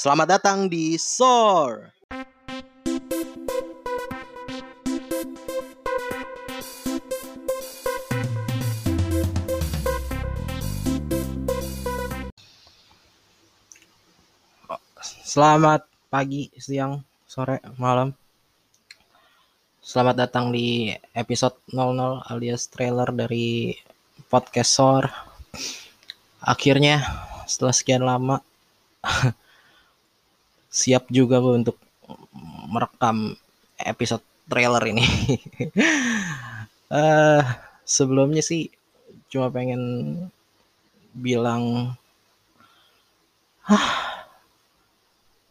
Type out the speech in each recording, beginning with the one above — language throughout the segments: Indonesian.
Selamat datang di SOR. Selamat pagi, siang, sore, malam. Selamat datang di episode 00 alias trailer dari podcast SOR. Akhirnya setelah sekian lama siap juga gue untuk merekam episode trailer ini. uh, sebelumnya sih cuma pengen bilang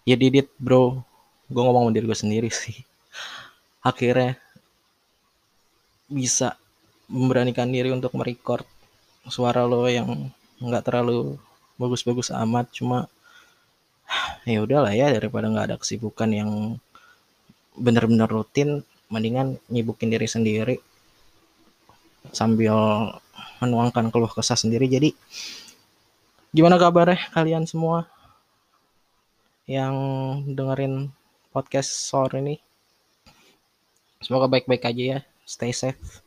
ya didit bro gue ngomong sama diri gue sendiri sih akhirnya bisa memberanikan diri untuk merecord suara lo yang nggak terlalu bagus-bagus amat cuma ya udahlah ya daripada nggak ada kesibukan yang bener-bener rutin mendingan nyibukin diri sendiri sambil menuangkan keluh kesah sendiri. Jadi gimana kabarnya kalian semua yang dengerin podcast sore ini? Semoga baik-baik aja ya. Stay safe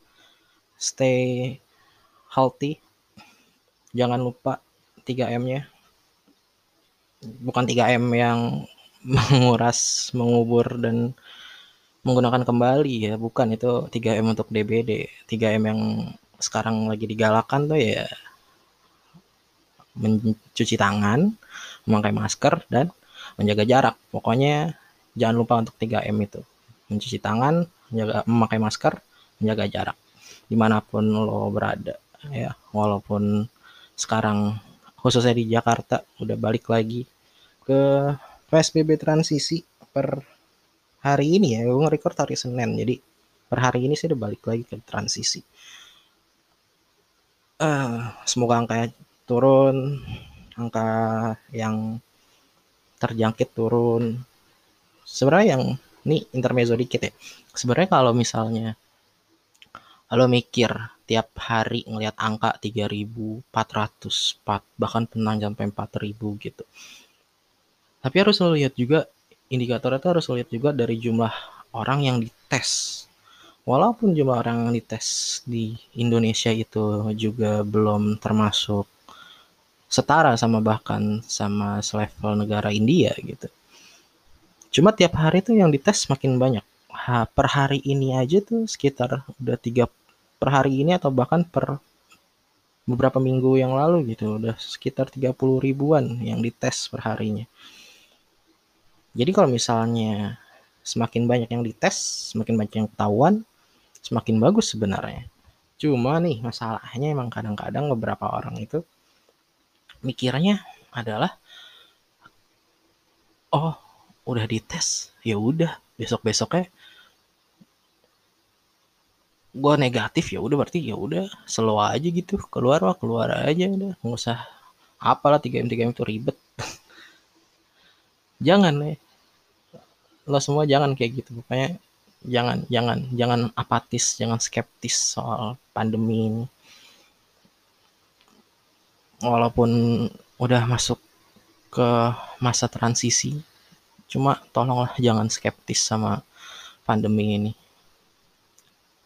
stay healthy. Jangan lupa 3M nya bukan 3M yang menguras mengubur dan menggunakan kembali ya bukan itu 3M untuk DBD 3M yang sekarang lagi digalakan tuh ya mencuci tangan memakai masker dan menjaga jarak. Pokoknya jangan lupa untuk 3M itu. Mencuci tangan, menjaga, memakai masker, menjaga jarak. Di mana pun lo berada. ya Walaupun sekarang khususnya di Jakarta udah balik lagi ke PSBB transisi per hari ini ya. Gue nge-record hari Senin. Jadi per hari ini sih udah balik lagi ke transisi. Uh, semoga angkanya turun, angka yang terjangkit turun sebenarnya yang ini intermezzo dikit ya sebenarnya kalau misalnya lo mikir tiap hari ngelihat angka 3400 bahkan pernah sampai 4000 gitu tapi harus lo lihat juga indikatornya itu harus lo lihat juga dari jumlah orang yang dites walaupun jumlah orang yang dites di Indonesia itu juga belum termasuk setara sama bahkan sama selevel negara India gitu. Cuma tiap hari tuh yang dites makin banyak. Ha, per hari ini aja tuh sekitar udah tiga per hari ini atau bahkan per beberapa minggu yang lalu gitu udah sekitar 30 ribuan yang dites per harinya. Jadi kalau misalnya semakin banyak yang dites, semakin banyak yang ketahuan, semakin bagus sebenarnya. Cuma nih masalahnya emang kadang-kadang beberapa orang itu mikirnya adalah oh udah dites ya udah besok besoknya gue negatif ya udah berarti ya udah slow aja gitu keluar wah keluar aja udah nggak usah apalah tiga m tiga m itu ribet jangan nih lo semua jangan kayak gitu. Pokoknya jangan jangan jangan apatis jangan skeptis soal pandemi ini. Walaupun udah masuk ke masa transisi cuma tolonglah jangan skeptis sama pandemi ini.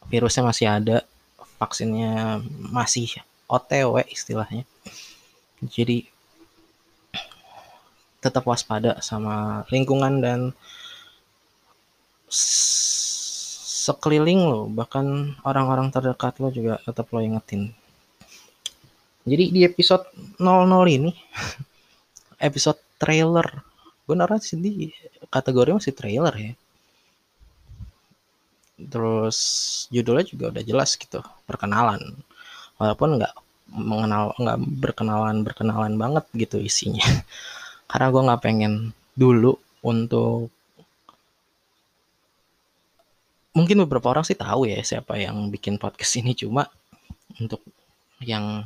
Virusnya masih ada vaksinnya masih OTW istilahnya. Jadi tetap waspada sama lingkungan dan sekeliling lo bahkan orang-orang terdekat lo juga tetap lo ingetin. Jadi di episode 00 ini episode trailer gue sih di kategori masih trailer ya. Terus judulnya juga udah jelas gitu perkenalan. Walaupun nggak mengenal nggak berkenalan berkenalan banget gitu isinya. Karena gue nggak pengen dulu untuk mungkin beberapa orang sih tahu ya siapa yang bikin podcast ini. Cuma untuk yang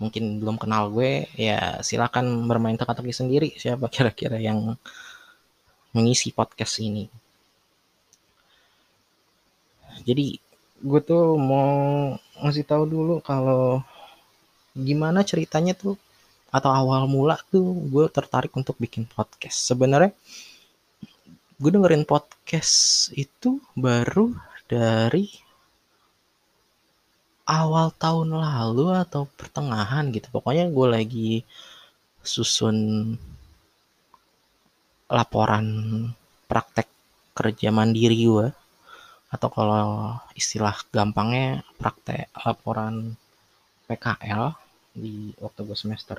mungkin belum kenal gue ya silakan bermain teka-teki sendiri siapa kira-kira yang mengisi podcast ini. Jadi gue tuh mau ngasih tahu dulu kalau gimana ceritanya tuh atau awal mula tuh gue tertarik untuk bikin podcast. Sebenarnya gue dengerin podcast itu baru dari awal tahun lalu atau pertengahan gitu. Pokoknya gue lagi susun laporan praktek kerja mandiri gue atau kalau istilah gampangnya praktek laporan PKL di waktu gue semester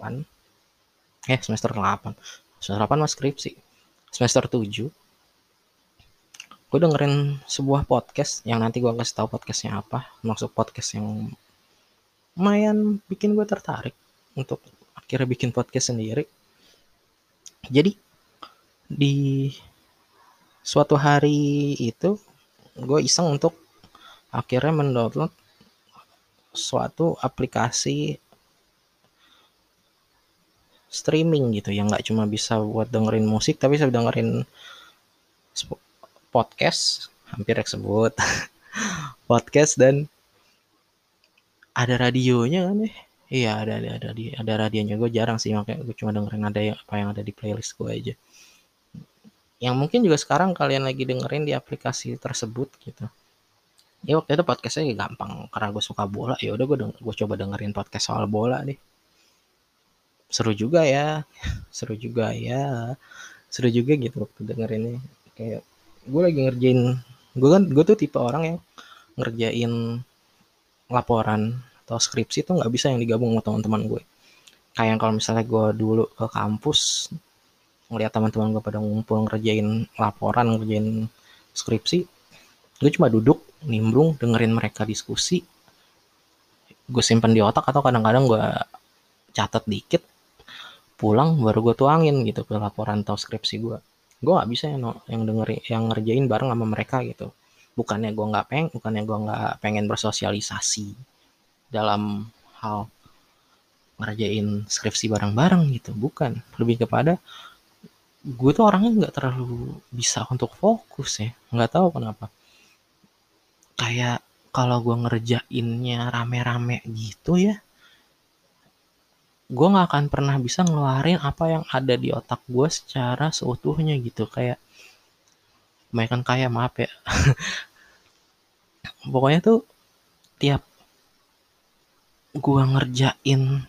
8 eh semester 8 semester 8 mas skripsi semester 7 gue dengerin sebuah podcast yang nanti gue kasih tahu podcastnya apa maksud podcast yang lumayan bikin gue tertarik untuk akhirnya bikin podcast sendiri. Jadi di suatu hari itu gue iseng untuk akhirnya mendownload suatu aplikasi streaming gitu yang nggak cuma bisa buat dengerin musik tapi bisa dengerin podcast hampir sebut podcast dan ada radionya kan ya? Iya ada ada ada di ada radionya. Gue jarang sih makanya gue cuma dengerin ada yang apa yang ada di playlist gue aja. Yang mungkin juga sekarang kalian lagi dengerin di aplikasi tersebut gitu. Ya waktu itu podcastnya gampang karena gue suka bola. Ya udah gue gue coba dengerin podcast soal bola deh seru juga ya. Seru juga ya. Seru juga gitu waktu dengerinnya kayak gue lagi ngerjain gue kan gue tuh tipe orang yang ngerjain laporan atau skripsi tuh nggak bisa yang digabung sama teman-teman gue. Kayak kalau misalnya gue dulu ke kampus ngeliat teman-teman gue pada ngumpul ngerjain laporan ngerjain skripsi gue cuma duduk nimbrung dengerin mereka diskusi. Gue simpen di otak atau kadang-kadang gue catat dikit pulang baru gue tuangin gitu ke laporan atau skripsi gue gue nggak bisa yang yang dengerin yang ngerjain bareng sama mereka gitu. Bukannya gue nggak peng bukannya gue nggak pengen bersosialisasi dalam hal ngerjain skripsi bareng-bareng gitu. Bukan. Lebih kepada gue tuh orangnya nggak terlalu bisa untuk fokus ya. Nggak tahu kenapa. Kayak kalau gue ngerjainnya rame-rame gitu ya gue nggak akan pernah bisa ngeluarin apa yang ada di otak gue secara seutuhnya gitu. Kayak kan kayak maaf ya. Pokoknya tuh tiap gue ngerjain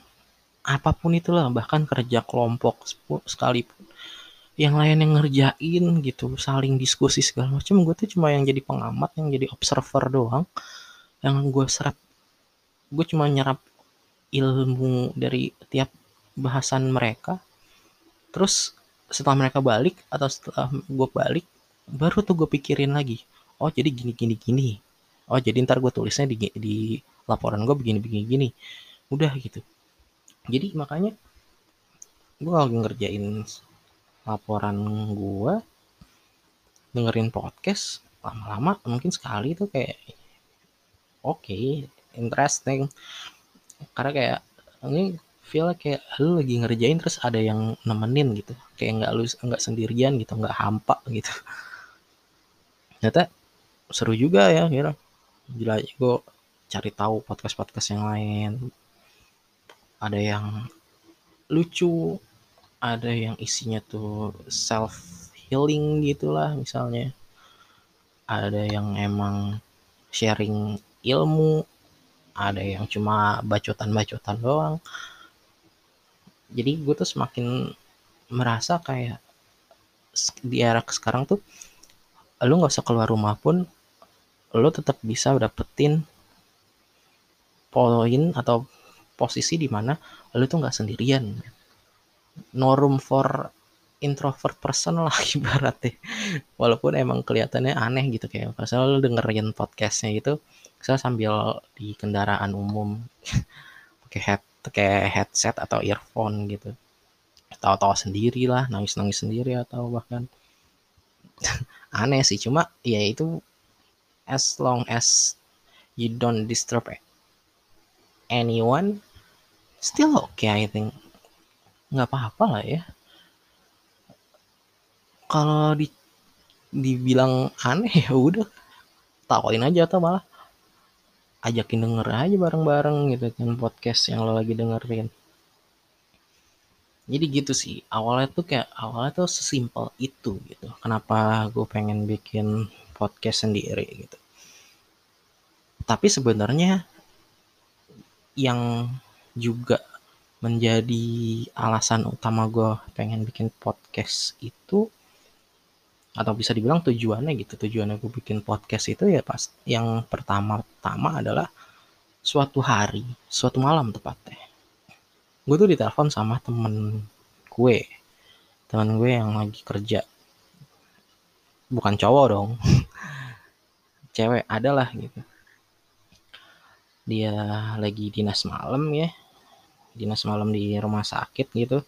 apa pun itulah bahkan kerja kelompok sekalipun yang lain yang ngerjain gitu saling diskusi segala macam gue tuh cuma yang jadi pengamat yang jadi observer doang yang gue serap gue cuma nyerap ilmu dari tiap bahasan mereka. Terus setelah mereka balik atau setelah gue balik baru tuh gue pikirin lagi oh jadi gini gini gini. Oh jadi ntar gue tulisnya di, di laporan gue begini begini gini. Udah gitu. Jadi makanya gue lagi ngerjain laporan gue dengerin podcast lama-lama mungkin sekali tuh kayak oke okay, interesting karena kayak ini feel kayak lu lagi ngerjain terus ada yang nemenin gitu. Kayak nggak lu nggak sendirian gitu nggak hampa gitu. Ternyata seru juga ya kira gila gue cari tahu podcast podcast yang lain. Ada yang lucu ada yang isinya tuh self healing gitulah misalnya. Ada yang emang sharing ilmu ada yang cuma bacotan-bacotan doang. Jadi gue tuh semakin merasa kayak di era sekarang tuh lu nggak usah keluar rumah pun lu tetap bisa dapetin poin atau posisi di mana lu tuh nggak sendirian. No room for introvert person lah ibaratnya. Walaupun emang kelihatannya aneh gitu kayak pas lu dengerin podcastnya gitu saya sambil di kendaraan umum pakai head pakai headset atau earphone gitu. Tahu-tahu sendiri lah nangis-nangis sendiri atau bahkan aneh sih. Cuma ya itu as long as you don't disturb anyone still okay I think. Nggak apa-apa lah ya. Kalau di dibilang aneh ya udah tawain aja atau malah ajakin denger aja bareng-bareng gitu kan podcast yang lo lagi dengerin. Jadi gitu sih awalnya tuh kayak awalnya tuh sesimpel itu gitu. Kenapa gue pengen bikin podcast sendiri gitu. Tapi sebenarnya yang juga menjadi alasan utama gue pengen bikin podcast itu atau bisa dibilang tujuannya gitu tujuannya gue bikin podcast itu ya pas yang pertama-tama adalah suatu hari suatu malam tepatnya. Gue tuh ditelepon sama temen gue temen gue yang lagi kerja. Bukan cowok dong cewek adalah gitu. Dia lagi dinas malam ya dinas malam di rumah sakit gitu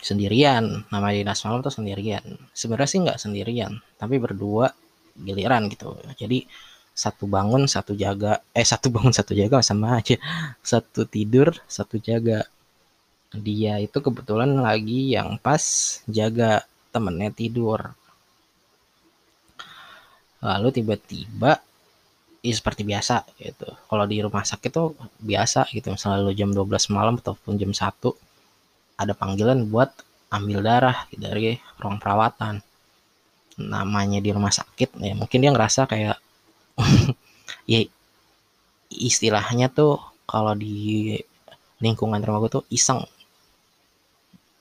sendirian. Nama dinas malam tuh sendirian. Sebenarnya sih nggak sendirian tapi berdua giliran gitu. Jadi satu bangun satu jaga. Eh satu bangun satu jaga sama aja. Satu tidur satu jaga. Dia itu kebetulan lagi yang pas jaga temennya tidur. Lalu tiba-tiba ya seperti biasa gitu. Kalau di rumah sakit tuh biasa gitu misalnya jam 12 malam ataupun jam 1 ada panggilan buat ambil darah dari ruang perawatan. Namanya di rumah sakit ya mungkin dia ngerasa kayak ya istilahnya tuh kalau di lingkungan rumah gue tuh iseng.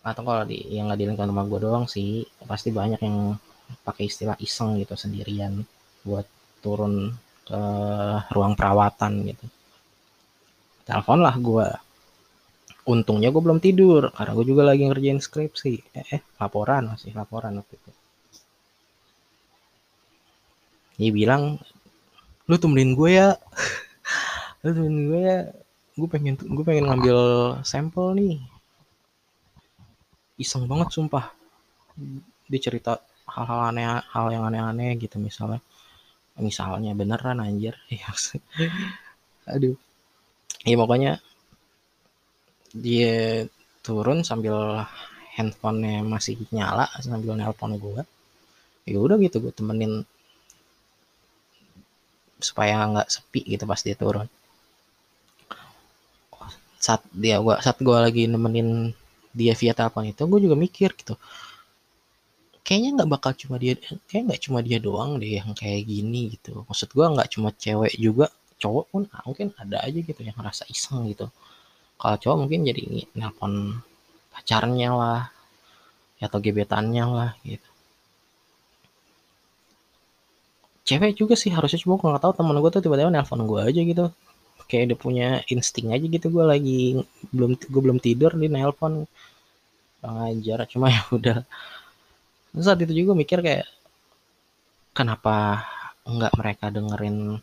Atau kalau di yang nggak di lingkungan rumah gue doang sih pasti banyak yang pakai istilah iseng gitu sendirian buat turun ke ruang perawatan gitu. Telepon lah gue untungnya gue belum tidur karena gue juga lagi ngerjain skripsi. Eh, eh laporan masih laporan waktu itu. Dia bilang lu temenin gue ya. Lu temenin gue ya. Gue pengen gue pengen ngambil sampel nih. Iseng banget sumpah. Dia cerita hal-hal aneh hal yang aneh-aneh gitu misalnya. Misalnya beneran anjir. Ya aduh. Ya pokoknya dia turun sambil handphonenya masih nyala sambil nelpon gue ya udah gitu gue temenin supaya nggak sepi gitu pas dia turun. Saat dia gua saat gue lagi nemenin dia via telepon itu gue juga mikir gitu kayaknya nggak bakal cuma dia kayak nggak cuma dia doang deh yang kayak gini gitu. Maksud gue nggak cuma cewek juga cowok pun ah, mungkin ada aja gitu yang ngerasa iseng gitu kalau cowok mungkin jadi nelpon pacarnya lah atau gebetannya lah gitu. Cewek juga sih harusnya cuma gue nggak tahu temen gue tuh tiba-tiba nelpon gue aja gitu. Kayak dia punya insting aja gitu gue lagi belum gue belum tidur di nelpon. Ngajar cuma ya udah. Saat itu juga mikir kayak kenapa nggak mereka dengerin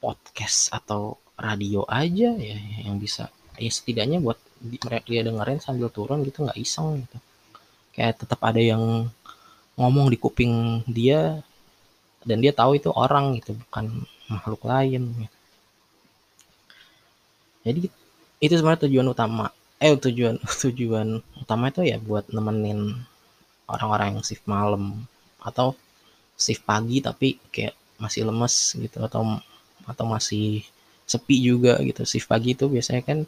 podcast atau radio aja ya yang bisa ya setidaknya buat mereka dia dengerin sambil turun gitu nggak iseng gitu kayak tetap ada yang ngomong di kuping dia dan dia tahu itu orang gitu bukan makhluk lain gitu. jadi itu sebenarnya tujuan utama eh tujuan tujuan utama itu ya buat nemenin orang-orang yang shift malam atau shift pagi tapi kayak masih lemes gitu atau atau masih sepi juga gitu. Shift pagi itu biasanya kan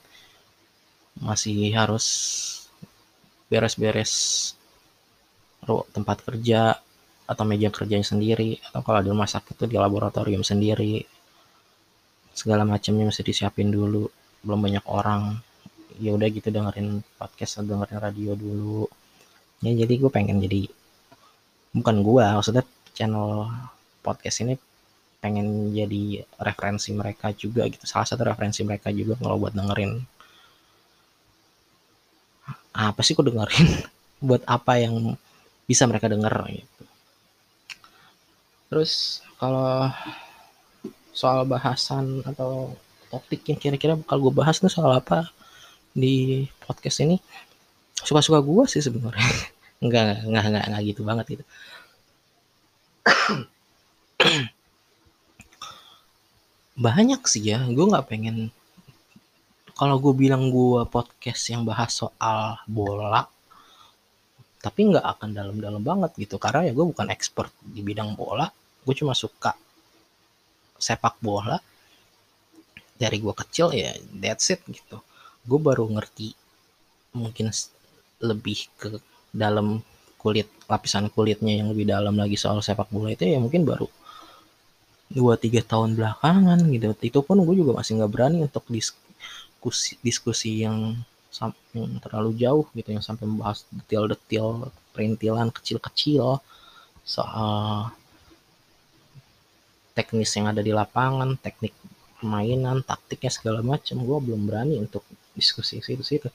masih harus beres-beres tempat kerja atau meja kerjanya sendiri atau kalau di rumah sakit itu di laboratorium sendiri. Segala macamnya masih disiapin dulu. Belum banyak orang. Ya udah gitu dengerin podcast atau dengerin radio dulu. Ya jadi gue pengen jadi bukan gue maksudnya channel podcast ini pengen jadi referensi mereka juga gitu. Salah satu referensi mereka juga kalau buat dengerin. Apa sih kok dengerin? Buat apa yang bisa mereka denger gitu. Terus kalau soal bahasan atau topik yang kira-kira bakal gue bahas tuh soal apa di podcast ini suka-suka gue sih sebenarnya. Enggak enggak enggak enggak gitu banget gitu banyak sih ya gue nggak pengen. Kalau gue bilang gue podcast yang bahas soal bola tapi nggak akan dalam-dalam banget gitu. Karena ya gue bukan expert di bidang bola gue cuma suka sepak bola. Dari gue kecil ya that's it gitu. Gue baru ngerti mungkin lebih ke dalam kulit lapisan kulitnya yang lebih dalam lagi soal sepak bola itu ya mungkin baru dua tiga tahun belakangan gitu. Itu pun gue juga masih nggak berani untuk diskusi diskusi yang yang terlalu jauh gitu yang sampai membahas detail-detail perintilan kecil-kecil soal teknis yang ada di lapangan teknik permainan taktiknya segala macam. Gue belum berani untuk diskusi situ situ.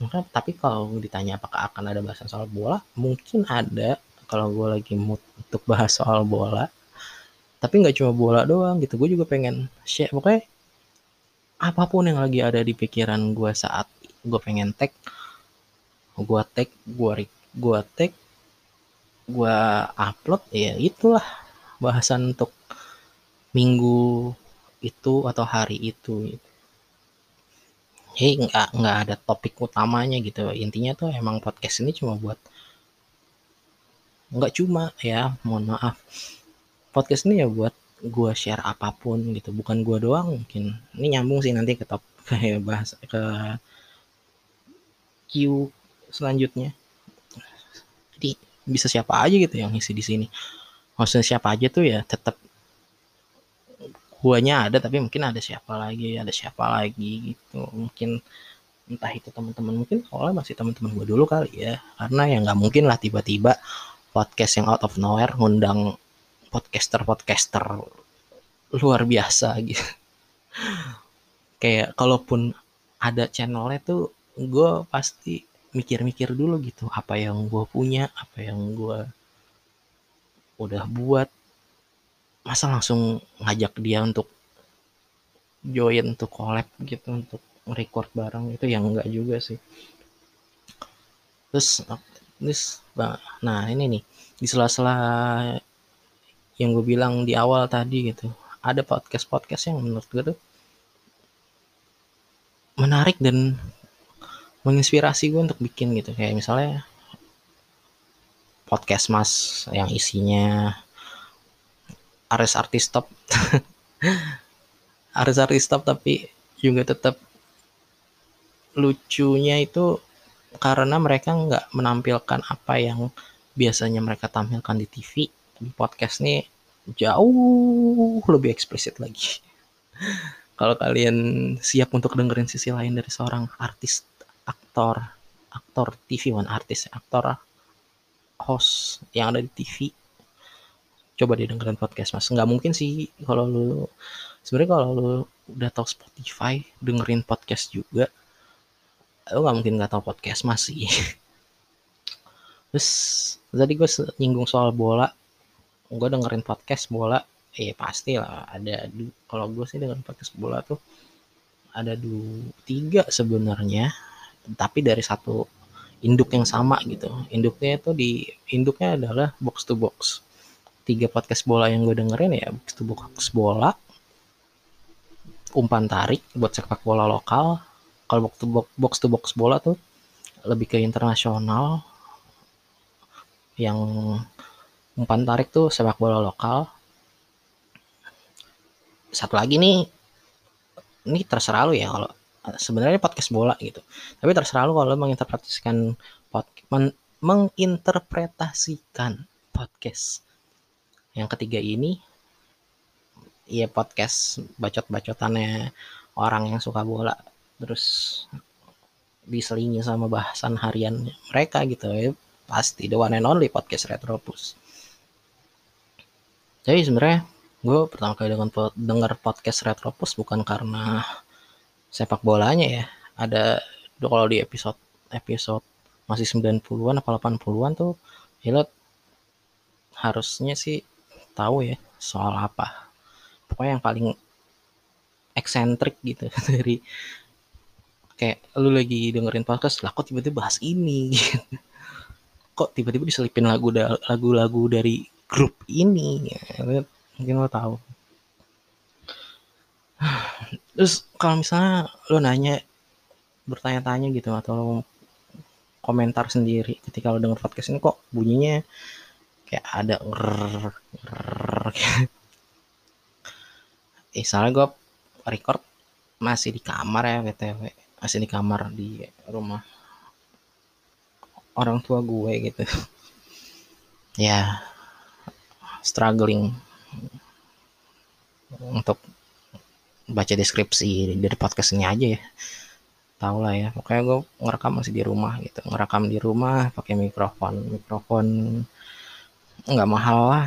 Maka tapi kalau ditanya apakah akan ada bahasan soal bola mungkin ada. Kalau gue lagi mood untuk bahas soal bola tapi nggak cuma bola doang gitu gue juga pengen share. Pokoknya apa pun yang lagi ada di pikiran gue saat gue pengen tag gue tag gue gue tag gue upload ya itulah bahasan untuk minggu itu atau hari itu gitu. Hey nggak nggak ada topik utamanya gitu. Intinya tuh emang podcast ini cuma buat nggak cuma ya mohon maaf podcast ini ya buat gue share apa pun gitu. Bukan gue doang mungkin ini nyambung sih nanti ke top kayak bahas ke Q selanjutnya. Jadi bisa siapa aja gitu yang isi di sini. Maksudnya siapa aja tuh ya tetap guanya ada tapi mungkin ada siapa lagi ada siapa lagi gitu. Mungkin entah itu teman-teman mungkin awalnya masih teman-teman gue dulu kali ya. Karena ya nggak mungkin lah tiba-tiba podcast yang out of nowhere ngundang podcaster podcaster luar biasa gitu. Kayak kalaupun ada channelnya tuh gue pasti mikir-mikir dulu gitu apa yang gue punya apa yang gue udah buat. Masa langsung ngajak dia untuk join untuk collab gitu untuk record bareng itu yang enggak juga sih. Terus terus nah ini nih di sela-sela yang gue bilang di awal tadi gitu. Ada podcast podcast yang menurut gue tuh menarik dan menginspirasi gue untuk bikin gitu. Kayak misalnya podcast mas yang isinya Ares artis top. Ares artis top tapi juga tetap lucunya itu karena mereka nggak menampilkan apa yang biasanya mereka tampilkan di TV podcast nih jauh lebih eksplisit lagi. Kalau kalian siap untuk dengerin sisi lain dari seorang artis aktor aktor TV one artis aktor host yang ada di TV coba didengerin podcast mas. Nggak mungkin sih kalau lu sebenarnya kalau lu udah tahu Spotify dengerin podcast juga lu nggak mungkin nggak tahu podcast mas sih. Terus tadi gue nyinggung soal bola gue dengerin podcast bola. Eh pasti lah ada kalau gue sih dengerin podcast bola tuh ada dua tiga sebenarnya. Tapi dari satu induk yang sama gitu. Induknya itu di induknya adalah box to box. Tiga podcast bola yang gue dengerin ya itu box bola umpan tarik buat sepak bola lokal. Kalau box to box, box to box bola tuh lebih ke internasional yang umpan tarik tuh sepak bola lokal. Satu lagi nih ini terserah lu ya kalau sebenarnya podcast bola gitu. Tapi terserah lu kalau menginterpretasikan pod, men, menginterpretasikan podcast yang ketiga ini ya podcast bacot-bacotannya orang yang suka bola terus diselingi sama bahasan harian mereka gitu ya. Pasti the one and only podcast Retropus jadi sebenarnya gue pertama kali dengan denger podcast Retropus bukan karena sepak bolanya ya ada kalau di episode episode masih 90-an apa 80-an tuh ya harusnya sih tahu ya soal apa pokoknya yang paling eksentrik gitu dari kayak lu lagi dengerin podcast lah kok tiba-tiba bahas ini gitu. kok tiba-tiba diselipin lagu lagu-lagu dari grup ini ya, mungkin lo tahu. Terus kalau misalnya lo nanya bertanya-tanya gitu atau lo komentar sendiri ketika lo denger podcast ini kok bunyinya kayak ada rrr, rrr, eh soalnya gue record masih di kamar ya btw masih di kamar di rumah orang tua gue gitu. Ya struggling untuk baca deskripsi dari podcast ini aja ya. Tau lah ya pokoknya gue ngerekam masih di rumah gitu. Ngerekam di rumah pakai mikrofon. Mikrofon nggak mahal lah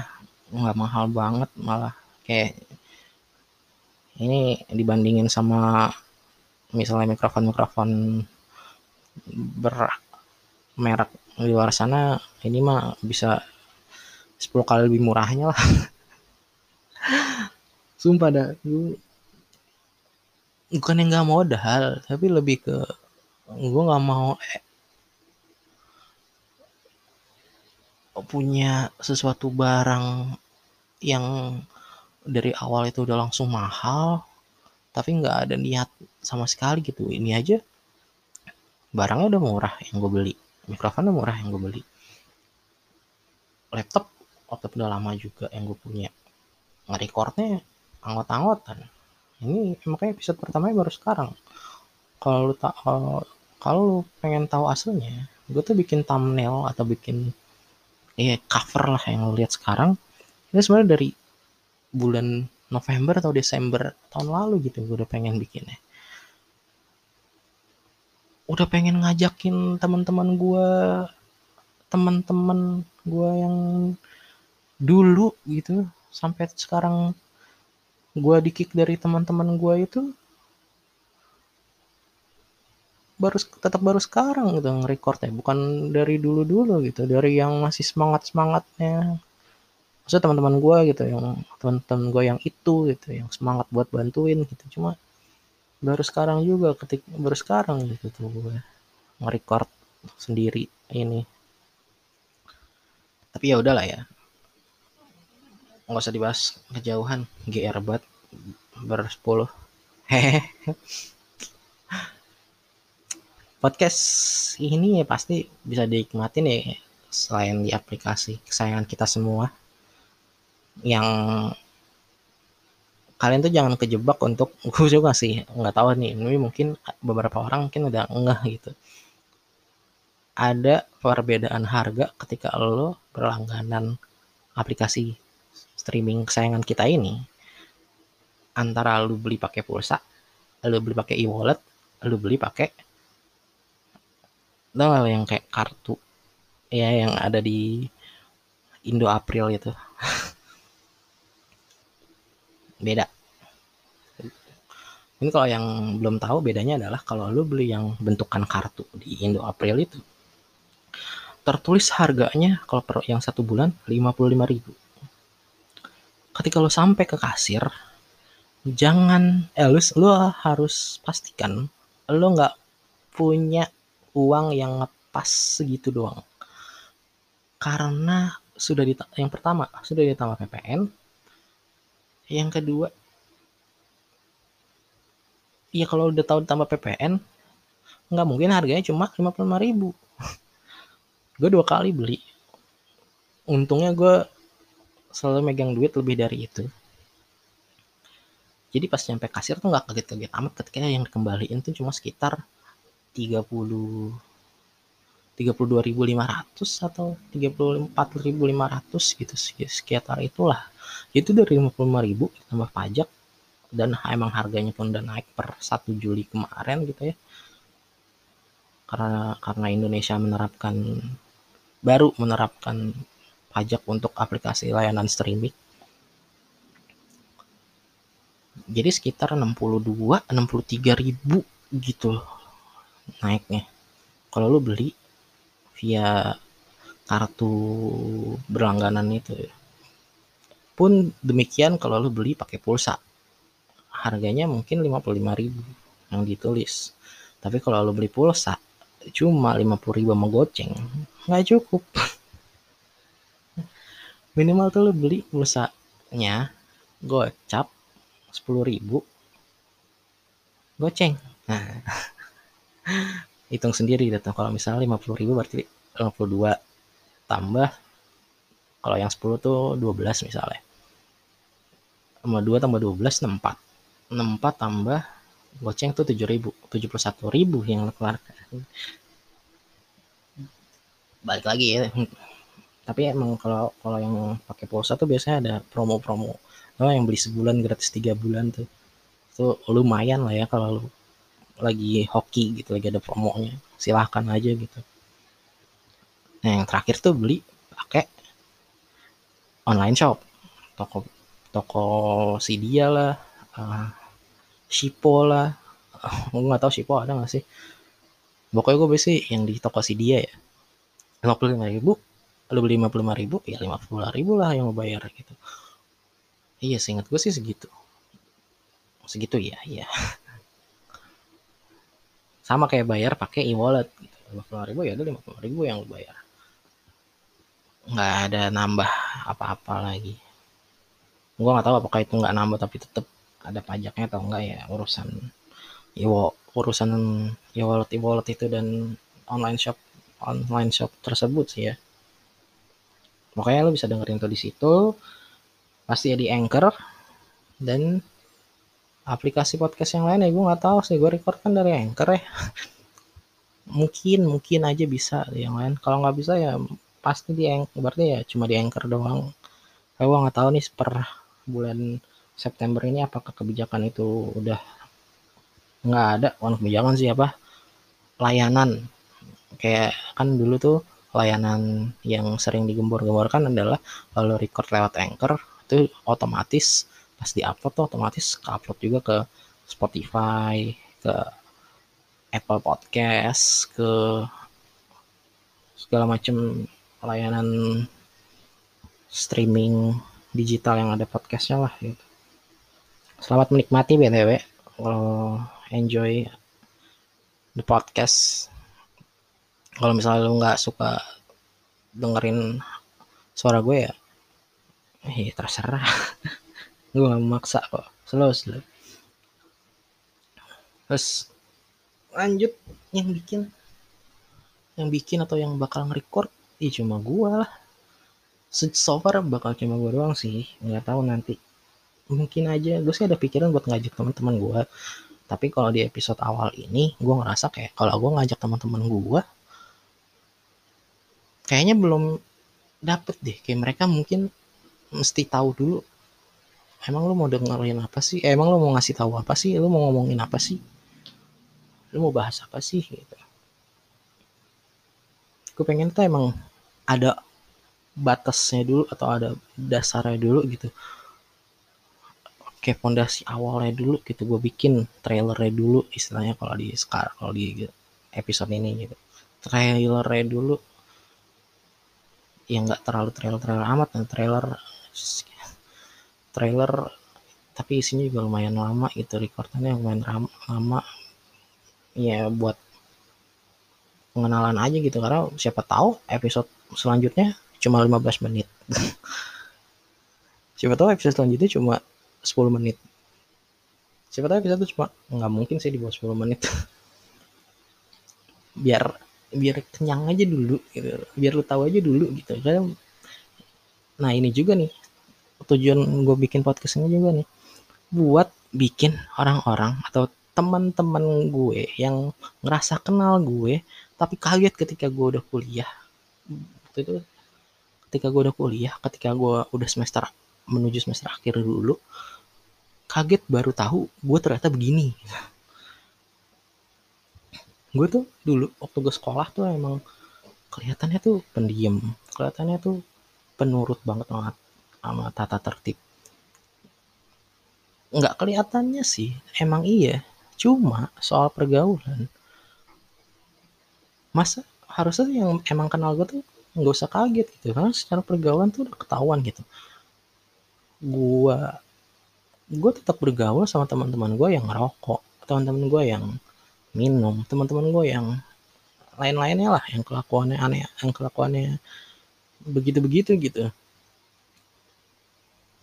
nggak mahal banget malah. Kayak ini dibandingin sama misalnya mikrofon-mikrofon bermerek di luar sana ini mah bisa 10 kali lebih murahnya lah. Sumpah dah bukan yang nggak modal tapi lebih ke gue nggak mau eh, punya sesuatu barang yang dari awal itu udah langsung mahal tapi nggak ada niat sama sekali gitu. Ini aja barangnya udah murah yang gue beli mikrofonnya murah yang gue beli. Laptop laptop udah lama juga yang gue punya. Nge-recordnya anggot-anggotan ini makanya episode pertamanya baru sekarang. Kalau lu tak kalau lu pengen tahu aslinya gue tuh bikin thumbnail atau bikin ya cover lah yang lu lihat sekarang. Ini sebenarnya dari bulan November atau Desember tahun lalu gitu gue udah pengen bikinnya. Udah pengen ngajakin teman-teman gue teman-teman gue yang dulu gitu sampai sekarang gue di kick dari teman-teman gue itu baru tetap baru sekarang gitu nge-record ya bukan dari dulu-dulu gitu dari yang masih semangat semangatnya maksudnya teman-teman gue gitu yang teman-teman gue yang itu gitu yang semangat buat bantuin gitu. Cuma baru sekarang juga ketik baru sekarang gitu tuh gue nge-record sendiri ini. Tapi ya udahlah ya nggak usah dibahas kejauhan. GR banget. Bersepuluh hehehe. Podcast ini ya pasti bisa dinikmatin ya selain di aplikasi kesayangan kita semua. Yang kalian tuh jangan kejebak untuk gue juga sih nggak tahu nih. Ini mungkin beberapa orang mungkin udah enggak gitu. Ada perbedaan harga ketika lo berlangganan aplikasi streaming kesayangan kita ini antara lo beli pakai pulsa lo beli pakai e-wallet lo beli pakai tau yang kayak kartu? Ya yang ada di Indo April itu. Beda. Ini kalau yang belum tahu bedanya adalah kalau lu beli yang bentukan kartu di Indo April itu tertulis harganya kalau yang satu bulan 55.000 ketika lo sampai ke kasir jangan eh lu harus pastikan lo nggak punya uang yang ngepas segitu doang. Karena sudah di yang pertama sudah ditambah PPN yang kedua ya kalau udah tahu tambah PPN nggak mungkin harganya cuma 55 ribu. Gue dua kali beli. Untungnya gue selalu megang duit lebih dari itu. Jadi pas nyampe kasir tuh nggak kaget-kaget amat ketika yang dikembaliin tuh cuma sekitar 30 32.500 atau 34.500 gitu sekitar itulah. Itu dari 55.000 tambah pajak dan emang harganya pun udah naik per 1 Juli kemarin gitu ya. Karena karena Indonesia menerapkan baru menerapkan pajak untuk aplikasi layanan streaming. Jadi sekitar 62 63 ribu gitu naiknya. Kalau lu beli via kartu berlangganan itu pun demikian kalau lu beli pakai pulsa. Harganya mungkin 55.000 yang ditulis. Tapi kalau lu beli pulsa cuma 50.000 sama goceng nggak cukup minimal tuh lu beli pulsanya gocap 10.000 goceng. Nah hitung sendiri gitu kalau misalnya 50 ribu berarti 52 tambah. Kalau yang 10 tuh 12 misalnya. Sama 2 tambah 12 64 64 tambah goceng tuh 7 ribu. 71 ribu yang keluarkan. Balik lagi ya tapi emang kalau kalau yang pakai pulsa tuh biasanya ada promo-promo. Oh, yang beli sebulan gratis tiga bulan tuh. Itu lumayan lah ya kalau lu lagi hoki gitu lagi ada promonya. Silahkan aja gitu. Nah yang terakhir tuh beli pakai online shop. Toko toko si dia lah uh, Shippo lah. Gue nggak tahu Shippo ada nggak sih. Pokoknya gue beli yang di toko si dia ya. Lima puluh lima ribu lu beli lima puluh lima ribu ya lima puluh ribu lah yang mau bayar gitu. Iya seingat gue sih segitu. Segitu ya iya. Sama kayak bayar pakai e-wallet gitu. lima puluh ribu ya udah lima puluh ribu yang lu bayar. Nggak ada nambah apa-apa lagi. Gue nggak tahu apakah itu nggak nambah tapi tetap ada pajaknya atau enggak ya urusan e urusan e-wallet e-wallet itu dan online shop online shop tersebut sih ya makanya lo bisa dengerin tuh di situ. Pasti ya di Anchor. Dan aplikasi podcast yang lain ya gue nggak tahu sih. Gue record kan dari Anchor ya. Mungkin mungkin aja bisa yang lain. Kalau nggak bisa ya pasti di Anchor berarti ya cuma di Anchor doang. Kayak gue nggak tahu nih per bulan September ini apakah kebijakan itu udah nggak ada. Oh, kebijakan sih apa? Layanan. Kayak kan dulu tuh layanan yang sering digembor-gemborkan adalah kalau record lewat Anchor itu otomatis pas di-upload tuh otomatis ke-upload juga ke Spotify, ke Apple Podcast, ke segala macam layanan streaming digital yang ada podcastnya lah gitu. Selamat menikmati btw kalau enjoy the podcast kalau misalnya lu nggak suka dengerin suara gue ya eh terserah. Gue gak memaksa kok. Slow slow. Terus lanjut. Yang bikin yang bikin atau yang bakal nge-record ya cuma gue lah. So far bakal cuma gue doang sih. Nggak tahu nanti. Mungkin aja. Gue sih ada pikiran buat ngajak teman-teman gue tapi kalau di episode awal ini gue ngerasa kayak kalau gue ngajak teman-teman gue kayaknya belum dapet deh. Kayak mereka mungkin mesti tahu dulu emang lu mau dengerin apa sih? Eh, emang lu mau ngasih tahu apa sih? Lu mau ngomongin apa sih? Lu mau bahas apa sih? Gitu. Gue pengen tuh emang ada batasnya dulu atau ada dasarnya dulu gitu. Kayak fondasi awalnya dulu gitu gue bikin trailernya dulu istilahnya kalau di sekarang kalau di episode ini gitu. Trailernya dulu yang nggak terlalu trailer trailer amat dan trailer trailer tapi isinya juga lumayan lama gitu rekordannya lumayan lama. Ya buat pengenalan aja gitu karena siapa tahu episode selanjutnya cuma 15 menit. Siapa tahu episode selanjutnya cuma 10 menit. Siapa tahu episode itu cuma nggak mungkin sih di bawah 10 menit. Biar biar kenyang aja dulu gitu. Biar lu tahu aja dulu gitu. Kan nah ini juga nih. Tujuan gue bikin podcast ini juga nih. Buat bikin orang-orang atau teman-teman gue yang ngerasa kenal gue tapi kaget ketika gue udah kuliah. Itu ketika gue udah kuliah ketika gue udah semester menuju semester akhir dulu kaget baru tahu gue ternyata begini gue tuh dulu waktu gue sekolah tuh emang kelihatannya tuh pendiam kelihatannya tuh penurut banget sama, sama tata tertib. Nggak kelihatannya sih emang iya. Cuma soal pergaulan masa harusnya yang emang kenal gue tuh nggak usah kaget gitu karena secara pergaulan tuh udah ketahuan gitu. Gue gue tetap bergaul sama teman-teman gue yang ngerokok teman-teman gue yang minum. Teman-teman gue yang lain-lainnya lah yang kelakuannya aneh yang kelakuannya begitu-begitu gitu.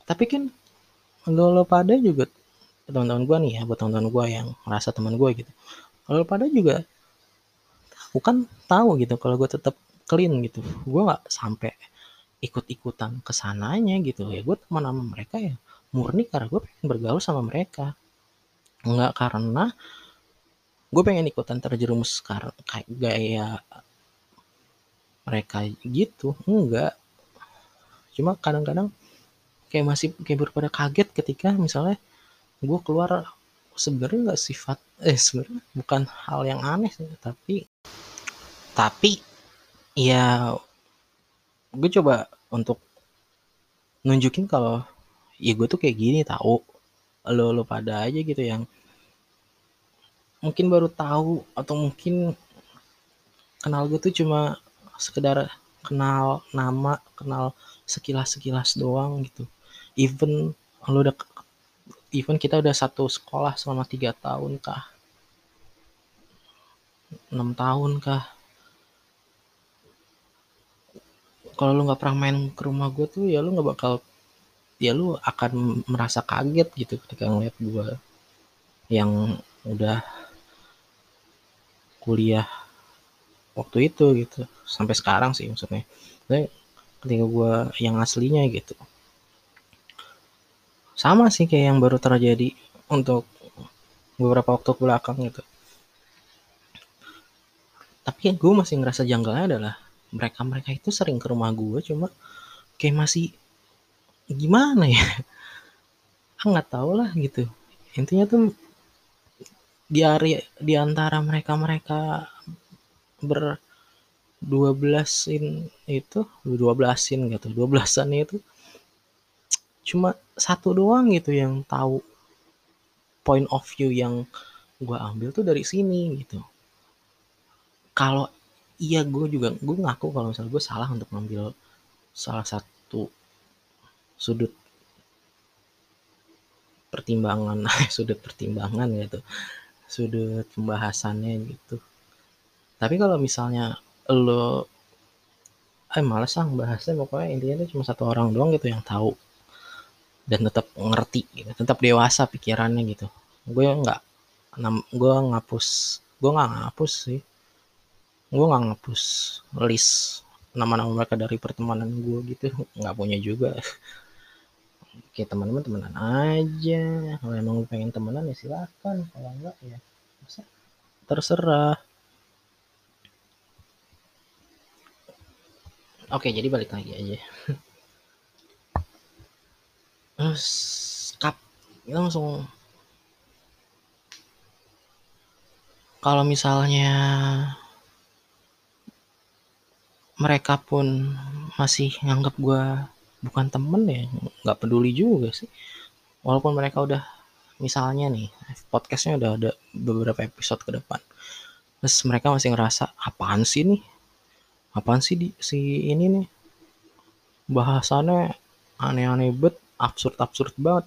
Tapi kan lo, lo pada juga teman-teman gue nih ya buat teman-teman gue yang merasa teman gue gitu. Lo pada juga tahu kan tahu gitu kalau gue tetap clean gitu. Gue nggak sampai ikut-ikutan ke sananya gitu. Ya gue teman sama mereka ya murni karena gue pengen bergaul sama mereka. Nggak karena gue pengen ikutan terjerumus kayak gaya mereka gitu. Enggak. Cuma kadang-kadang kayak masih kayak baru pada kaget ketika misalnya gue keluar sebenarnya nggak sifat eh sebenarnya bukan hal yang aneh sih tapi tapi ya gue coba untuk nunjukin kalau ya gue tuh kayak gini tahu. Lo lo pada aja gitu yang mungkin baru tahu atau mungkin kenal gue tuh cuma sekedar kenal nama kenal sekilas sekilas doang gitu. Even lo udah even kita udah satu sekolah selama tiga tahun kah? Enam tahun kah? Kalau lu nggak pernah main ke rumah gue tuh ya lu nggak bakal ya lu akan merasa kaget gitu ketika ngeliat gue yang udah kuliah waktu itu gitu. Sampai sekarang sih maksudnya. Tapi ketika gue yang aslinya gitu. Sama sih kayak yang baru terjadi untuk beberapa waktu belakang gitu. Tapi gue masih ngerasa janggalnya adalah mereka mereka itu sering ke rumah gue cuma kayak masih gimana ya? Nggak tahu lah gitu. Intinya tuh di area di antara mereka mereka ber dua belasin itu dua belasin gitu dua belasan itu cuma satu doang gitu yang tahu point of view yang gue ambil tuh dari sini gitu. Kalau iya gue juga gue ngaku kalau misalnya gue salah untuk ngambil salah satu sudut pertimbangan sudut pertimbangan gitu sudut pembahasannya gitu. Tapi kalau misalnya lo eh males ah bahasnya pokoknya intinya itu cuma satu orang doang gitu yang tahu. Dan tetap ngerti gitu tetap dewasa pikirannya gitu. Gue nggak gue ngapus gue nggak ngapus sih. Gue nggak ngapus list nama-nama mereka dari pertemanan gue gitu. Nggak punya juga Oke teman-teman temenan aja. Kalau emang lu pengen temenan ya silakan. Kalau enggak ya terserah. Oke jadi balik lagi aja. Kap langsung. Kalau misalnya mereka pun masih nganggap gue bukan temen ya nggak peduli juga sih. Walaupun mereka udah misalnya nih podcastnya udah ada beberapa episode ke depan. Terus mereka masih ngerasa apaan sih nih? Apaan sih di si ini nih? Bahasannya aneh-aneh bet absurd-absurd banget.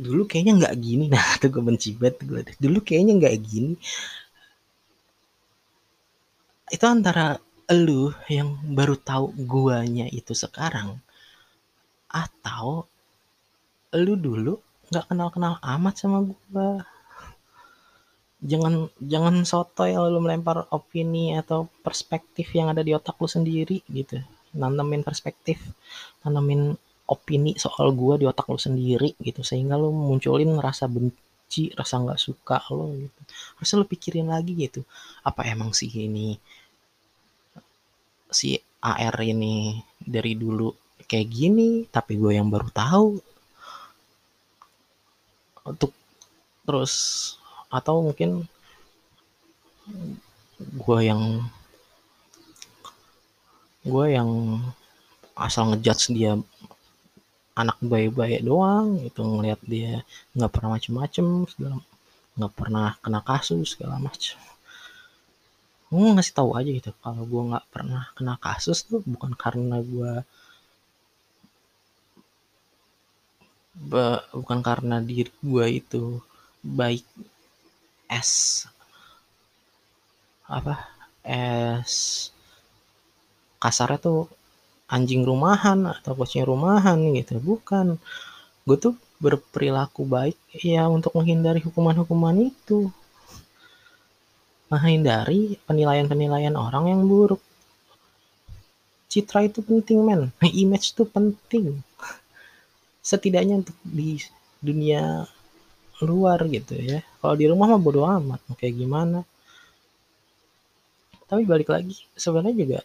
Dulu kayaknya nggak gini. Nah tuh gue benci banget gue dulu kayaknya nggak gini. Itu antara lu yang baru tahu guanya itu sekarang atau lu dulu nggak kenal-kenal amat sama gua? Jangan jangan sotoy lu melempar opini atau perspektif yang ada di otak lu sendiri gitu. Nanemin perspektif nanemin opini soal gua di otak lu sendiri gitu sehingga lu munculin rasa benci rasa nggak suka lo gitu. Harusnya lu pikirin lagi gitu apa emang sih ini si AR ini dari dulu kayak gini tapi gue yang baru tahu. Untuk terus atau mungkin gue yang gue yang asal ngejudge dia anak baik-baik doang itu ngelihat dia nggak pernah macem-macem segala nggak pernah kena kasus segala macam gue ngasih tahu aja gitu kalau gue nggak pernah kena kasus tuh bukan karena gue bukan karena diri gue itu baik es apa es kasarnya tuh anjing rumahan atau kucing rumahan gitu bukan. Gue tuh berperilaku baik ya untuk menghindari hukuman-hukuman itu menghindari penilaian-penilaian orang yang buruk. Citra itu penting, men. Image itu penting. Setidaknya untuk di dunia luar gitu ya. Kalau di rumah mah bodo amat, mau kayak gimana. tapi balik lagi sebenarnya juga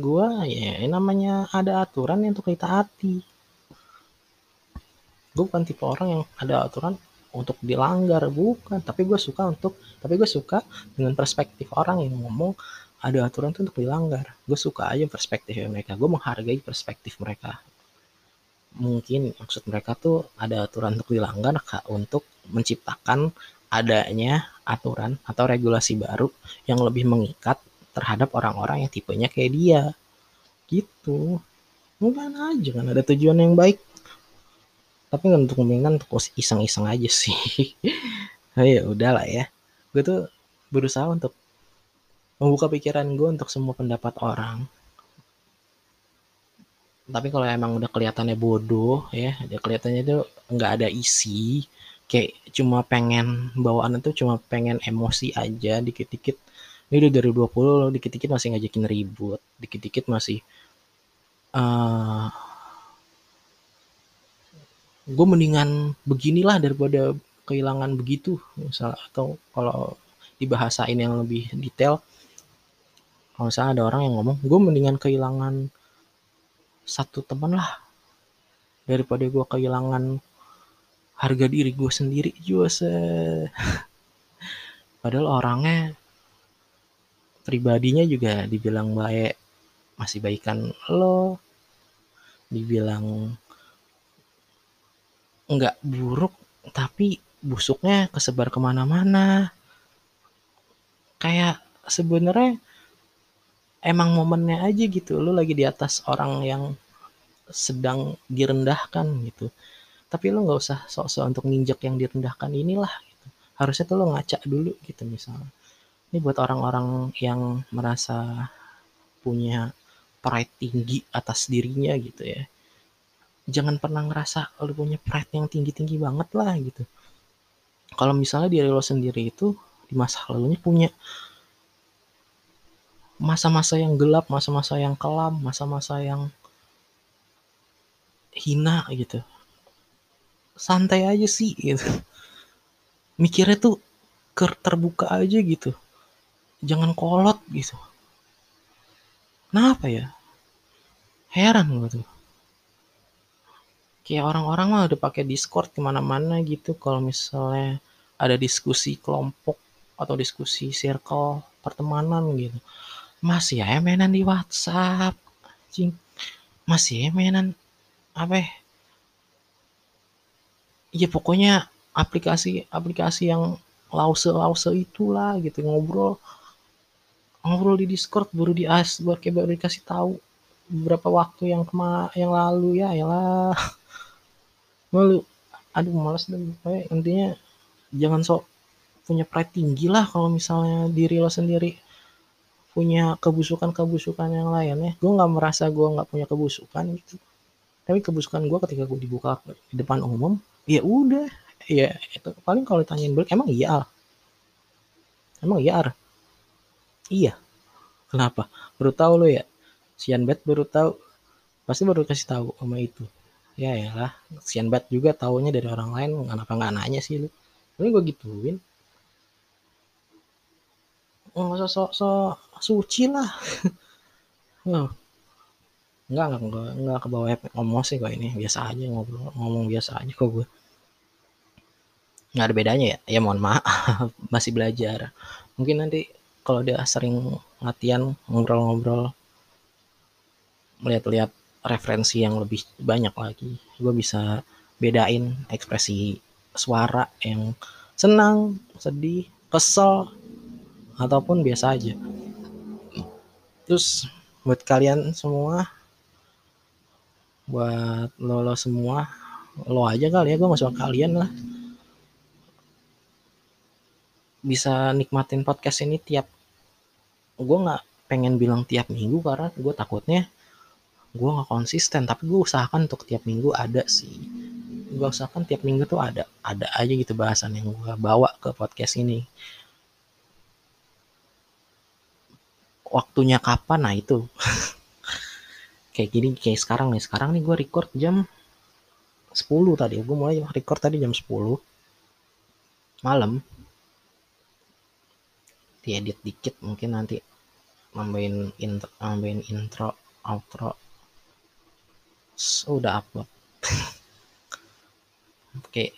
gue ya namanya ada aturan yang untuk ditaati gue bukan tipe orang yang ada aturan untuk dilanggar bukan. Tapi gue suka untuk tapi gue suka dengan perspektif orang yang ngomong ada aturan itu untuk dilanggar. Gue suka aja perspektif mereka. Gue menghargai perspektif mereka. Mungkin maksud mereka tuh ada aturan untuk dilanggar untuk menciptakan adanya aturan atau regulasi baru yang lebih mengikat terhadap orang-orang yang tipenya kayak dia. Gitu. Mungkin aja kan ada tujuan yang baik tapi untuk membingungkan untuk iseng-iseng aja sih. Oh, ya udahlah ya. Gue tuh berusaha untuk membuka pikiran gue untuk semua pendapat orang. Tapi kalau emang udah kelihatannya bodoh ya dia kelihatannya itu nggak ada isi kayak cuma pengen bawaan itu cuma pengen emosi aja dikit-dikit. Ini udah dari 20 dikit-dikit masih ngajakin ribut dikit-dikit masih uh, gue mendingan beginilah daripada kehilangan begitu misal atau kalau dibahasain yang lebih detail. Kalau misalnya ada orang yang ngomong gue mendingan kehilangan satu teman lah daripada gue kehilangan harga diri gue sendiri. Juga padahal orangnya pribadinya juga dibilang baik masih baikan lo. Dibilang nggak buruk tapi busuknya kesebar ke mana-mana kayak sebenarnya emang momennya aja gitu lo lagi di atas orang yang sedang direndahkan gitu tapi lo nggak usah sok-sok untuk nginjek yang direndahkan inilah gitu. harusnya tuh lo ngaca dulu gitu misalnya ini buat orang-orang yang merasa punya pride tinggi atas dirinya gitu ya. Jangan pernah ngerasa lo punya pride yang tinggi-tinggi banget lah gitu. Kalau misalnya diri lo sendiri itu di masa lalunya punya masa-masa yang gelap, masa-masa yang kelam, masa-masa yang hina gitu. Santai aja sih gitu. Mikirnya tuh terbuka aja gitu jangan kolot gitu kenapa ya heran gue tuh kayak orang-orang mah udah pakai discord ke mana-mana gitu. Kalau misalnya ada diskusi kelompok atau diskusi circle pertemanan gitu. Masih ya mainan di WhatsApp cing masih ya mainan apa ya? ya pokoknya aplikasi-aplikasi yang lause-lause itulah gitu ngobrol. Ngobrol di Discord baru di as baru kayak baru dikasih tahu beberapa waktu yang kema yang lalu ya lah malu aduh males deh pokoknya intinya jangan sok punya pride tinggi lah kalau misalnya diri lo sendiri punya kebusukan-kebusukan yang lain ya gue nggak merasa gue nggak punya kebusukan gitu tapi kebusukan gue ketika gue dibuka di depan umum ya udah ya itu paling kalau ditanyain balik emang iya emang iya Iya. Kenapa? Baru tahu lo ya? Sian Bet baru tahu. Pasti baru kasih tahu sama itu. Ya ya lah. Sian Bet juga taunya dari orang lain. Kenapa nggak nanya sih lu? Ini gue gituin. Oh, so, so, so suci lah. oh. Enggak, enggak, enggak, enggak ke bawah emosi kok ini. Biasa aja ngobrol, ngomong biasa aja kok gue. Nggak ada bedanya ya? Ya mohon maaf, masih belajar. Mungkin nanti kalau dia sering latihan ngobrol-ngobrol melihat-lihat referensi yang lebih banyak lagi. Gue bisa bedain ekspresi suara yang senang sedih kesel ataupun biasa aja. Terus buat kalian semua buat lo, lo semua lo aja kali ya gue masuk kalian lah. Bisa nikmatin podcast ini tiap gue nggak pengen bilang tiap minggu karena gue takutnya gue nggak konsisten tapi gue usahakan untuk tiap minggu ada sih. Gue usahakan tiap minggu tuh ada ada aja gitu bahasan yang gue bawa ke podcast ini. Waktunya kapan? Nah itu. Kayak gini kayak sekarang nih. Sekarang nih gue record jam 10 tadi. Gue mulai record tadi jam 10 malam. Diedit dikit mungkin nanti nambahin intro, nambahin intro outro udah upload. Oke.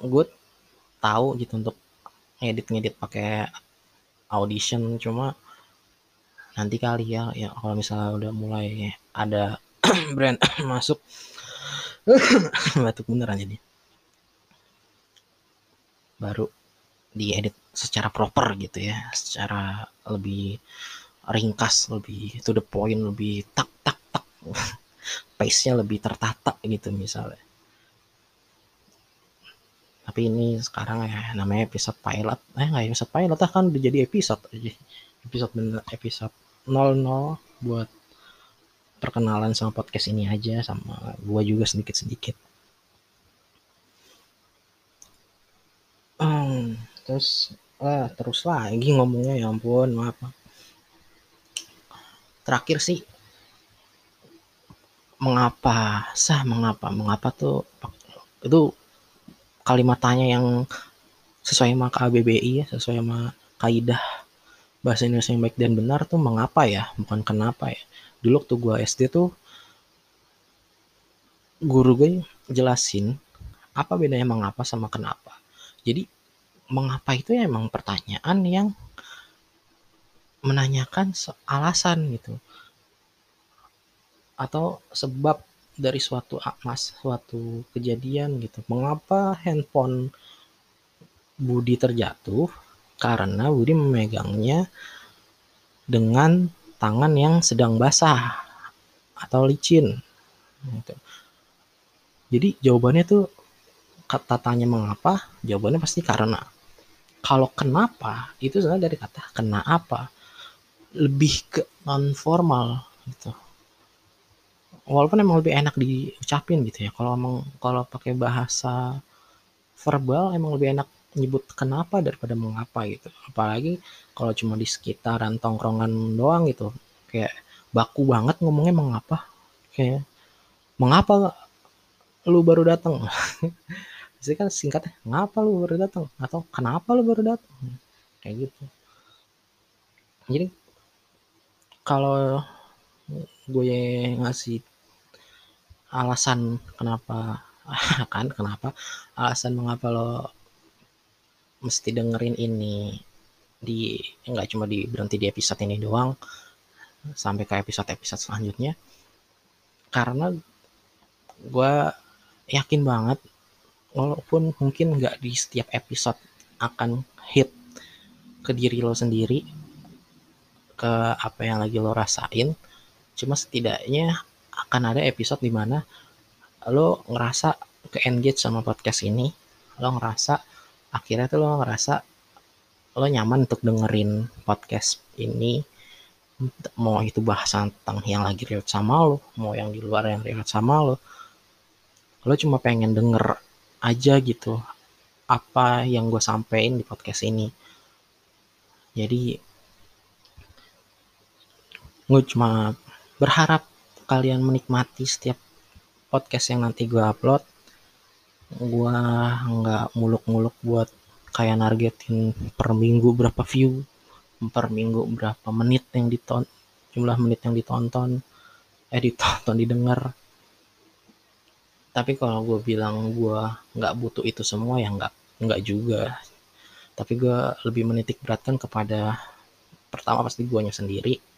Gue tahu gitu untuk ngedit ngedit pakai audition cuma nanti kali ya ya kalau misalnya udah mulai ada brand masuk. Batuk beneran jadi. Baru diedit secara proper gitu ya secara lebih ringkas lebih to the point lebih tak tak tak pace-nya lebih tertata gitu misalnya. Tapi ini sekarang ya namanya episode pilot. Eh nggak episode pilot lah kan udah jadi episode. Aja episode episode 00 buat perkenalan sama podcast ini aja sama gua juga sedikit-sedikit. Hmm, terus ah, terus lagi ngomongnya ya ampun maaf. Terakhir sih mengapa sah mengapa mengapa tuh itu kalimat tanya yang sesuai sama KBBI ya sesuai sama kaidah bahasa Indonesia yang baik dan benar tuh mengapa ya bukan kenapa ya. Dulu tuh gue SD tuh guru gue jelasin apa bedanya mengapa sama kenapa. Jadi mengapa itu ya emang pertanyaan yang menanyakan alasan gitu atau sebab dari suatu mas suatu kejadian gitu. Mengapa handphone Budi terjatuh? Karena Budi memegangnya dengan tangan yang sedang basah atau licin gitu. jadi jawabannya tuh kata tanya mengapa jawabannya pasti karena. Kalau kenapa itu sebenarnya dari kata kena apa? Lebih ke non formal gitu walaupun emang lebih enak diucapin gitu ya. Kalau emang kalau pakai bahasa verbal emang lebih enak nyebut kenapa daripada mengapa gitu. Apalagi kalau cuma di sekitaran tongkrongan doang gitu. Kayak baku banget ngomongnya mengapa kayak mengapa lu baru datang sih kan singkatnya ngapa lu baru datang atau kenapa lu baru datang kayak gitu. Jadi kalau gue ngasih alasan kenapa kan kenapa alasan mengapa lo mesti dengerin ini di nggak cuma di berhenti di episode ini doang sampai ke episode-episode selanjutnya. Karena gue yakin banget walaupun mungkin nggak di setiap episode akan hit ke diri lo sendiri ke apa yang lagi lo rasain cuma setidaknya akan ada episode di mana lo ngerasa ke engage sama podcast ini lo ngerasa akhirnya tuh lo ngerasa lo nyaman untuk dengerin podcast ini. Mau itu bahasa tentang yang lagi relate sama lo mau yang di luar yang relate sama lo. Lo cuma pengen denger aja gitu apa yang gue sampein di podcast ini. Jadi gue cuma berharap kalian menikmati setiap podcast yang nanti gue upload gue nggak muluk-muluk buat kayak nargetin per minggu berapa view per minggu berapa menit yang diton jumlah menit yang ditonton eh ditonton didengar. Tapi kalau gue bilang gue nggak butuh itu semua ya nggak nggak juga. Tapi gue lebih menitik beratkan kepada pertama pasti guanya sendiri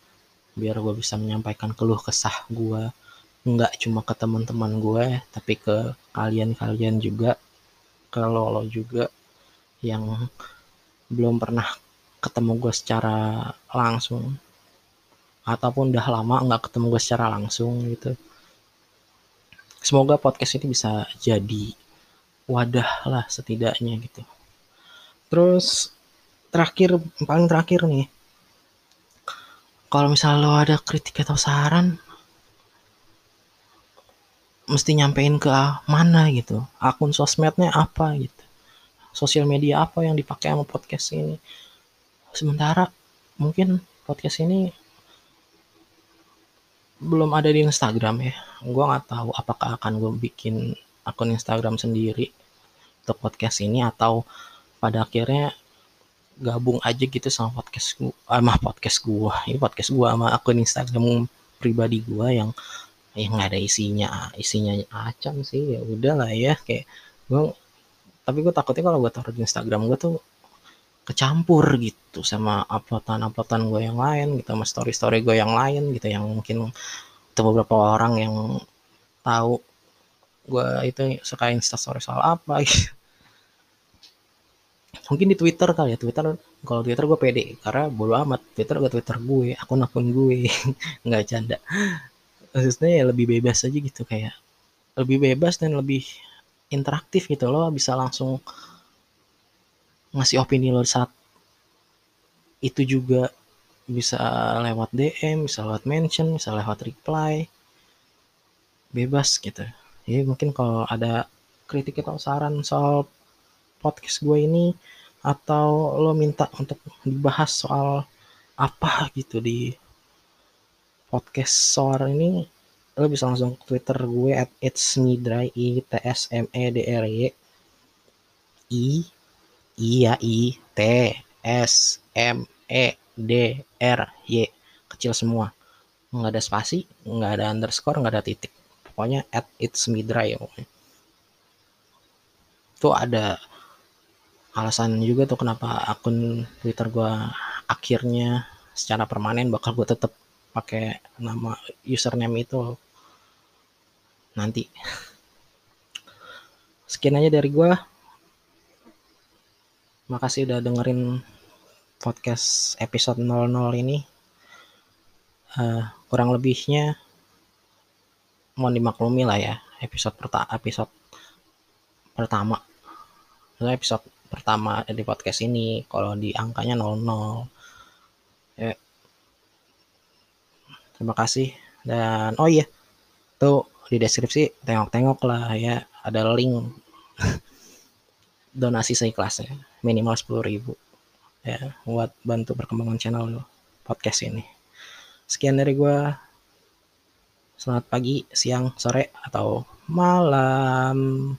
biar gue bisa menyampaikan keluh kesah gue nggak cuma ke teman-teman gue tapi ke kalian-kalian juga ke lo, lo juga yang belum pernah ketemu gue secara langsung. Ataupun udah lama nggak ketemu gue secara langsung gitu. Semoga podcast ini bisa jadi wadah lah setidaknya gitu. Terus terakhir paling terakhir nih kalau misalnya lo ada kritik atau saran mesti nyampein ke mana gitu? Akun sosmednya apa gitu? Sosial media apa yang dipakai sama podcast ini? Sementara mungkin podcast ini belum ada di Instagram ya. Gue nggak tahu apakah akan gue bikin akun Instagram sendiri untuk podcast ini atau pada akhirnya gabung aja gitu sama podcast gua sama podcast gua ini podcast gua sama akun Instagram pribadi gua yang yang ada isinya isinya acam sih ya udah lah ya kayak gua tapi gue takutnya kalau gue taruh di Instagram gue tuh kecampur gitu sama uploadan-uploadan gue yang lain gitu sama story-story gue yang lain gitu yang mungkin itu beberapa orang yang tahu gue itu suka instastory soal apa gitu. Mungkin di Twitter kali ya Twitter. Kalau Twitter gue pede karena bodo amat. Twitter gue Twitter gue akun-akun gue. Nggak canda. Maksudnya ya lebih bebas aja gitu kayak lebih bebas dan lebih interaktif gitu loh. Bisa langsung ngasih opini lo saat itu juga. Bisa lewat DM, bisa lewat mention, bisa lewat reply. Bebas gitu. Jadi mungkin kalau ada kritik atau saran soal podcast gue ini atau lo minta untuk dibahas soal apa gitu di podcast soal ini lo bisa langsung Twitter gue at it's me dry i t s m e d r y i iya i t s m e d r y kecil semua. Nggak ada spasi nggak ada underscore nggak ada titik. Pokoknya at it's me dry ya itu ada alasan juga tuh kenapa akun Twitter gue akhirnya secara permanen bakal gue tetap pakai nama username itu nanti. Sekian aja dari gue makasih udah dengerin podcast episode 00 ini. Uh, kurang lebihnya mohon dimaklumi lah ya episode pertama episode pertama. Episode pertama di podcast ini kalau di angkanya 00 ya. Terima kasih. Dan oh iya tuh di deskripsi tengok-tengok lah ya. Ada link donasi seikhlasnya minimal 10 ribu. Ya buat bantu perkembangan channel podcast ini. Sekian dari gue selamat pagi siang sore atau malam